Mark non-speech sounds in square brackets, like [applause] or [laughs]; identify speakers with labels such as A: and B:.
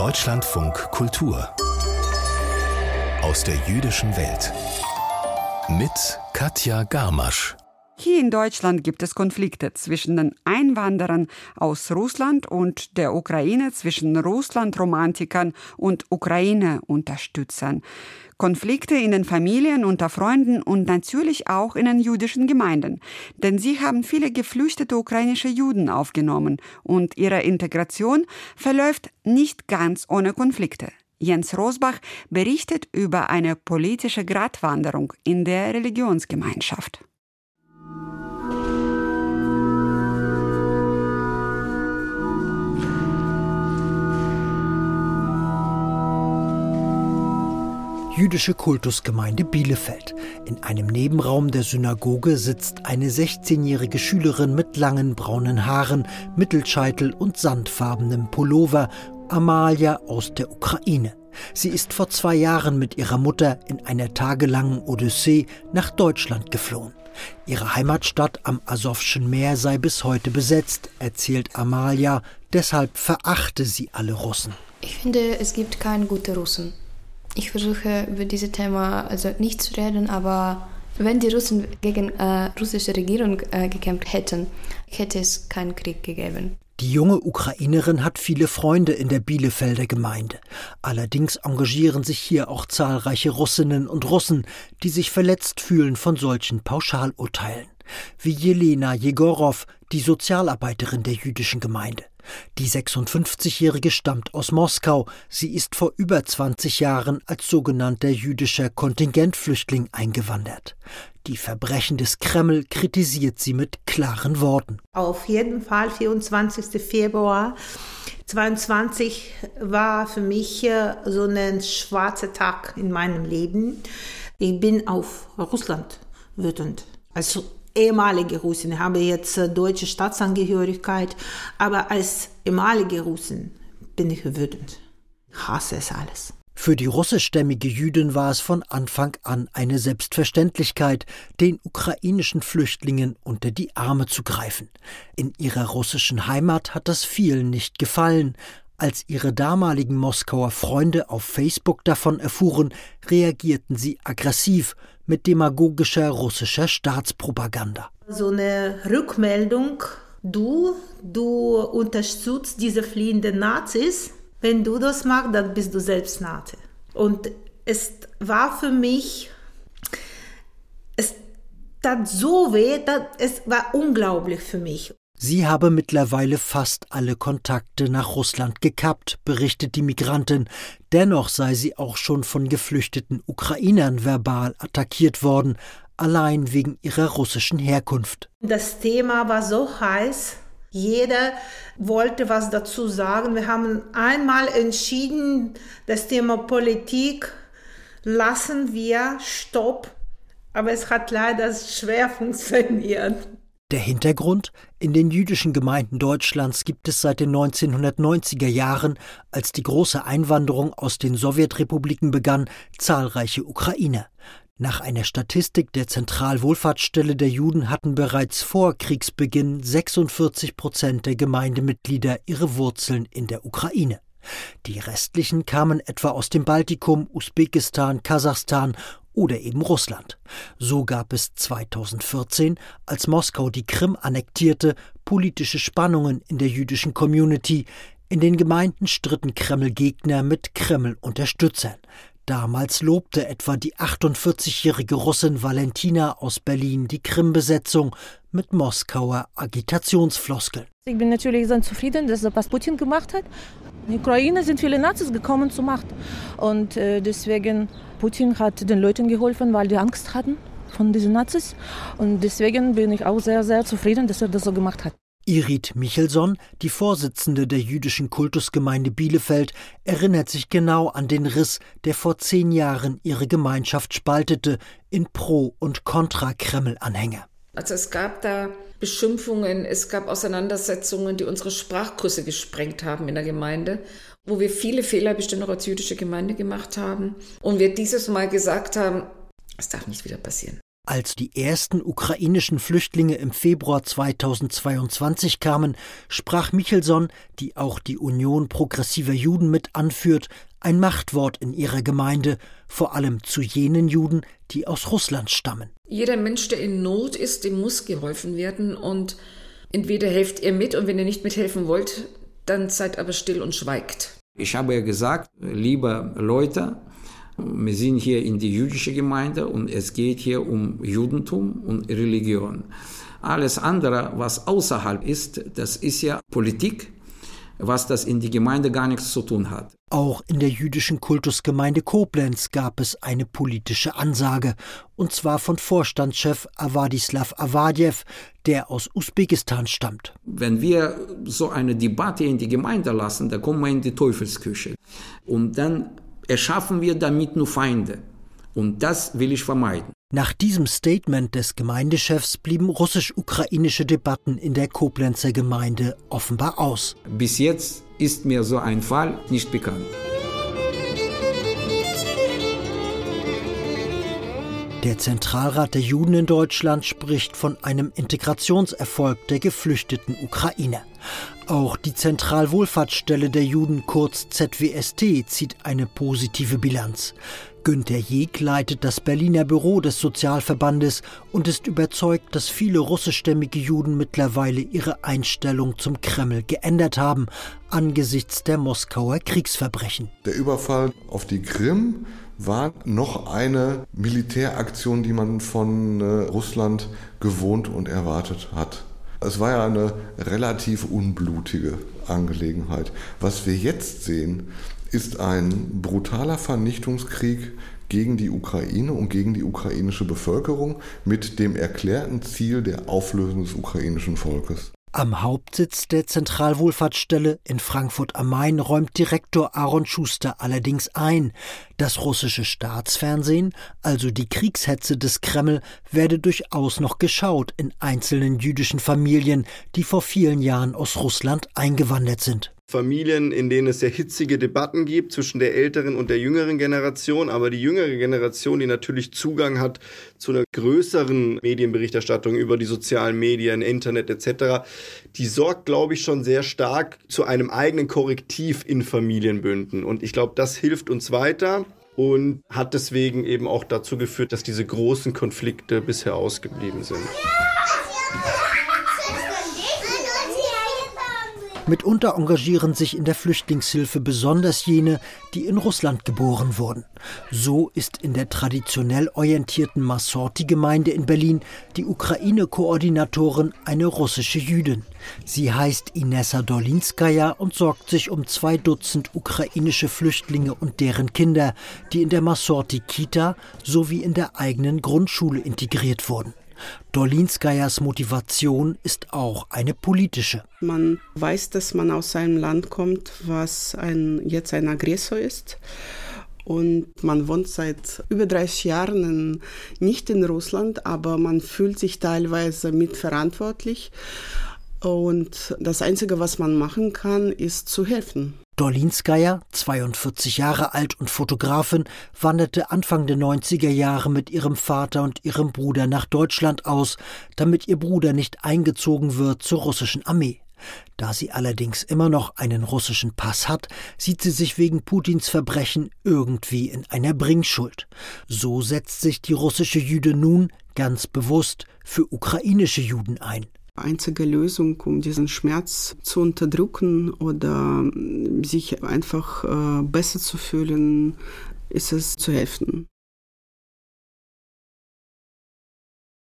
A: Deutschlandfunk Kultur aus der jüdischen Welt mit Katja Garmasch.
B: Hier in Deutschland gibt es Konflikte zwischen den Einwanderern aus Russland und der Ukraine, zwischen Russland-Romantikern und Ukraine-Unterstützern. Konflikte in den Familien, unter Freunden und natürlich auch in den jüdischen Gemeinden. Denn sie haben viele geflüchtete ukrainische Juden aufgenommen und ihre Integration verläuft nicht ganz ohne Konflikte. Jens Rosbach berichtet über eine politische Gratwanderung in der Religionsgemeinschaft.
C: Jüdische Kultusgemeinde Bielefeld. In einem Nebenraum der Synagoge sitzt eine 16-jährige Schülerin mit langen braunen Haaren, Mittelscheitel und sandfarbenem Pullover, Amalia aus der Ukraine. Sie ist vor zwei Jahren mit ihrer Mutter in einer tagelangen Odyssee nach Deutschland geflohen. Ihre Heimatstadt am Asowschen Meer sei bis heute besetzt, erzählt Amalia, deshalb verachte sie alle Russen.
D: Ich finde, es gibt keine guten Russen. Ich versuche über dieses Thema also nicht zu reden, aber wenn die Russen gegen äh, russische Regierung äh, gekämpft hätten, hätte es keinen Krieg gegeben.
C: Die junge Ukrainerin hat viele Freunde in der Bielefelder Gemeinde. Allerdings engagieren sich hier auch zahlreiche Russinnen und Russen, die sich verletzt fühlen von solchen Pauschalurteilen. Wie Jelena Jegorow, die Sozialarbeiterin der jüdischen Gemeinde. Die 56-Jährige stammt aus Moskau. Sie ist vor über 20 Jahren als sogenannter jüdischer Kontingentflüchtling eingewandert. Die Verbrechen des Kreml kritisiert sie mit klaren Worten.
E: Auf jeden Fall 24. Februar 22 war für mich äh, so ein schwarzer Tag in meinem Leben. Ich bin auf Russland wütend. Also ehemalige Russin, habe jetzt äh, deutsche Staatsangehörigkeit, aber als ehemalige Russin bin ich wütend. Hasse es alles.
C: Für die russischstämmige Jüdin war es von Anfang an eine Selbstverständlichkeit, den ukrainischen Flüchtlingen unter die Arme zu greifen. In ihrer russischen Heimat hat das vielen nicht gefallen. Als ihre damaligen Moskauer Freunde auf Facebook davon erfuhren, reagierten sie aggressiv mit demagogischer russischer Staatspropaganda.
E: So eine Rückmeldung, du, du unterstützt diese fliehenden Nazis. Wenn du das machst, dann bist du selbst Nazi. Und es war für mich, es tat so weh, es war unglaublich für mich.
C: Sie habe mittlerweile fast alle Kontakte nach Russland gekappt, berichtet die Migrantin. Dennoch sei sie auch schon von geflüchteten Ukrainern verbal attackiert worden, allein wegen ihrer russischen Herkunft.
E: Das Thema war so heiß. Jeder wollte was dazu sagen. Wir haben einmal entschieden, das Thema Politik lassen wir, stopp. Aber es hat leider schwer [laughs] funktioniert.
C: Der Hintergrund? In den jüdischen Gemeinden Deutschlands gibt es seit den 1990er Jahren, als die große Einwanderung aus den Sowjetrepubliken begann, zahlreiche Ukrainer. Nach einer Statistik der Zentralwohlfahrtsstelle der Juden hatten bereits vor Kriegsbeginn 46 Prozent der Gemeindemitglieder ihre Wurzeln in der Ukraine. Die restlichen kamen etwa aus dem Baltikum, Usbekistan, Kasachstan oder eben Russland. So gab es 2014, als Moskau die Krim annektierte, politische Spannungen in der jüdischen Community. In den Gemeinden stritten Kreml-Gegner mit Kreml-Unterstützern. Damals lobte etwa die 48-jährige Russin Valentina aus Berlin die Krim-Besetzung mit Moskauer Agitationsfloskeln.
F: Ich bin natürlich sehr zufrieden, dass das Putin gemacht hat. In der Ukraine sind viele Nazis gekommen zur Macht. Und äh, deswegen Putin hat den Leuten geholfen, weil die Angst hatten von diesen Nazis. Und deswegen bin ich auch sehr, sehr zufrieden, dass er das so gemacht hat.
C: Irit Michelson, die Vorsitzende der jüdischen Kultusgemeinde Bielefeld, erinnert sich genau an den Riss, der vor zehn Jahren ihre Gemeinschaft spaltete in Pro- und Kontra-Kreml-Anhänger.
G: Also es gab da Beschimpfungen, es gab Auseinandersetzungen, die unsere Sprachkurse gesprengt haben in der Gemeinde wo wir viele Fehler bestimmt noch als jüdische Gemeinde gemacht haben und wir dieses Mal gesagt haben, es darf nicht wieder passieren.
C: Als die ersten ukrainischen Flüchtlinge im Februar 2022 kamen, sprach Michelson, die auch die Union progressiver Juden mit anführt, ein Machtwort in ihrer Gemeinde, vor allem zu jenen Juden, die aus Russland stammen.
G: Jeder Mensch, der in Not ist, dem muss geholfen werden und entweder helft ihr mit und wenn ihr nicht mithelfen wollt, dann seid aber still und schweigt.
H: Ich habe ja gesagt, liebe Leute, wir sind hier in die jüdische Gemeinde und es geht hier um Judentum und Religion. Alles andere, was außerhalb ist, das ist ja Politik, was das in die Gemeinde gar nichts zu tun hat.
C: Auch in der jüdischen Kultusgemeinde Koblenz gab es eine politische Ansage, und zwar von Vorstandschef Avadislav Avadjew, der aus Usbekistan stammt.
H: Wenn wir so eine Debatte in die Gemeinde lassen, da kommen wir in die Teufelsküche. Und dann erschaffen wir damit nur Feinde. Und das will ich vermeiden.
C: Nach diesem Statement des Gemeindechefs blieben russisch-ukrainische Debatten in der Koblenzer Gemeinde offenbar aus.
H: Bis jetzt ist mir so ein Fall nicht bekannt.
C: Der Zentralrat der Juden in Deutschland spricht von einem Integrationserfolg der geflüchteten Ukraine. Auch die Zentralwohlfahrtsstelle der Juden, kurz ZWST, zieht eine positive Bilanz. Günter Jeg leitet das Berliner Büro des Sozialverbandes und ist überzeugt, dass viele russischstämmige Juden mittlerweile ihre Einstellung zum Kreml geändert haben angesichts der Moskauer Kriegsverbrechen.
I: Der Überfall auf die Krim war noch eine Militäraktion, die man von äh, Russland gewohnt und erwartet hat. Es war ja eine relativ unblutige Angelegenheit. Was wir jetzt sehen, ist ein brutaler Vernichtungskrieg gegen die Ukraine und gegen die ukrainische Bevölkerung mit dem erklärten Ziel der Auflösung des ukrainischen Volkes.
C: Am Hauptsitz der Zentralwohlfahrtsstelle in Frankfurt am Main räumt Direktor Aaron Schuster allerdings ein, das russische Staatsfernsehen, also die Kriegshetze des Kreml, werde durchaus noch geschaut in einzelnen jüdischen Familien, die vor vielen Jahren aus Russland eingewandert sind.
J: Familien, in denen es sehr hitzige Debatten gibt zwischen der älteren und der jüngeren Generation, aber die jüngere Generation, die natürlich Zugang hat zu einer größeren Medienberichterstattung über die sozialen Medien, Internet etc., die sorgt, glaube ich, schon sehr stark zu einem eigenen Korrektiv in Familienbünden. Und ich glaube, das hilft uns weiter und hat deswegen eben auch dazu geführt, dass diese großen Konflikte bisher ausgeblieben sind.
C: Mitunter engagieren sich in der Flüchtlingshilfe besonders jene, die in Russland geboren wurden. So ist in der traditionell orientierten Masorti-Gemeinde in Berlin die Ukraine-Koordinatorin eine russische Jüdin. Sie heißt Inessa Dolinskaya und sorgt sich um zwei Dutzend ukrainische Flüchtlinge und deren Kinder, die in der Masorti-Kita sowie in der eigenen Grundschule integriert wurden. Dolinskayas Motivation ist auch eine politische.
K: Man weiß, dass man aus einem Land kommt, was ein, jetzt ein Aggressor ist. Und man wohnt seit über 30 Jahren in, nicht in Russland, aber man fühlt sich teilweise mitverantwortlich. Und das Einzige, was man machen kann, ist zu helfen.
C: Dorlinskaya, 42 Jahre alt und Fotografin, wanderte Anfang der 90er Jahre mit ihrem Vater und ihrem Bruder nach Deutschland aus, damit ihr Bruder nicht eingezogen wird zur russischen Armee. Da sie allerdings immer noch einen russischen Pass hat, sieht sie sich wegen Putins Verbrechen irgendwie in einer Bringschuld. So setzt sich die russische Jüde nun ganz bewusst für ukrainische Juden ein
K: einzige Lösung, um diesen Schmerz zu unterdrücken oder sich einfach äh, besser zu fühlen, ist es zu helfen.